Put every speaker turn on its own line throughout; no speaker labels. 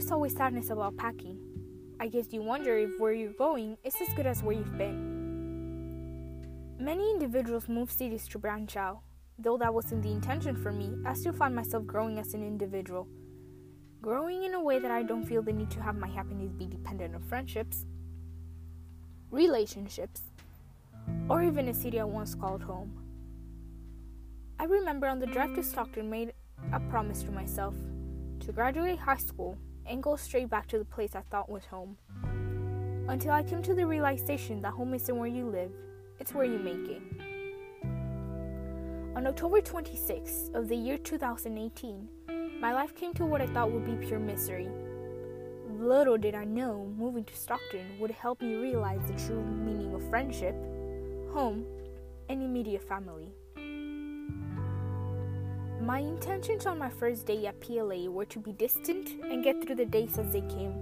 there's always sadness about packing. I guess you wonder if where you're going is as good as where you've been. Many individuals move cities to branch out. Though that wasn't the intention for me, I still find myself growing as an individual. Growing in a way that I don't feel the need to have my happiness be dependent on friendships, relationships, or even a city I once called home. I remember on the drive to Stockton made a promise to myself to graduate high school and go straight back to the place I thought was home. Until I came to the realization that home isn't where you live, it's where you make it. On October 26th of the year 2018, my life came to what I thought would be pure misery. Little did I know moving to Stockton would help me realize the true meaning of friendship, home, and immediate family. My intentions on my first day at PLA were to be distant and get through the days as they came,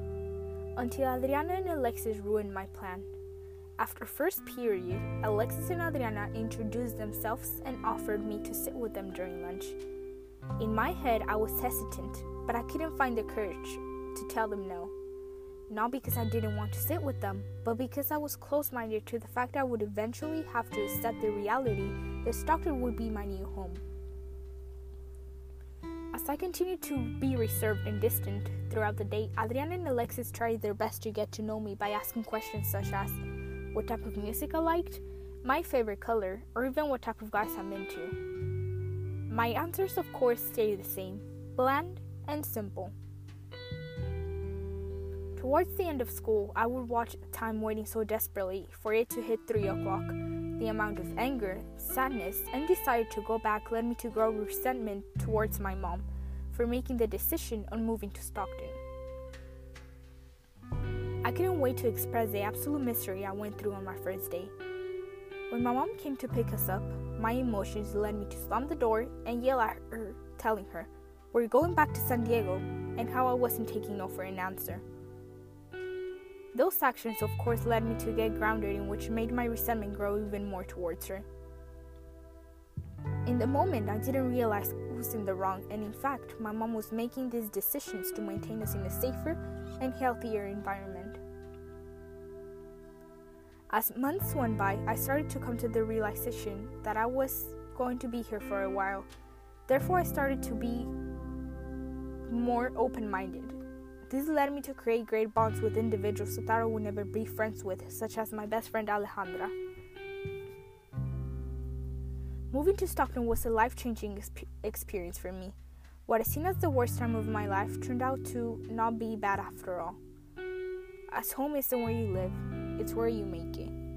until Adriana and Alexis ruined my plan. After first period, Alexis and Adriana introduced themselves and offered me to sit with them during lunch. In my head, I was hesitant, but I couldn't find the courage to tell them no. Not because I didn't want to sit with them, but because I was close minded to the fact I would eventually have to accept the reality that Stockton would be my new home. As I continued to be reserved and distant throughout the day, Adriana and Alexis tried their best to get to know me by asking questions such as what type of music I liked, my favorite color, or even what type of guys I'm into. My answers, of course, stayed the same bland and simple. Towards the end of school, I would watch time waiting so desperately for it to hit 3 o'clock the amount of anger, sadness, and desire to go back led me to grow resentment towards my mom for making the decision on moving to Stockton. I couldn't wait to express the absolute misery I went through on my first day. When my mom came to pick us up, my emotions led me to slam the door and yell at her, telling her, We're going back to San Diego, and how I wasn't taking no for an answer. Those actions, of course, led me to get grounded, in which made my resentment grow even more towards her. In the moment, I didn't realize who was in the wrong, and in fact, my mom was making these decisions to maintain us in a safer and healthier environment. As months went by, I started to come to the realization that I was going to be here for a while. Therefore, I started to be more open minded. This led me to create great bonds with individuals that I would never be friends with, such as my best friend Alejandra. Moving to Stockton was a life changing exp- experience for me. What I seen as the worst time of my life turned out to not be bad after all. As home isn't where you live, it's where you make it.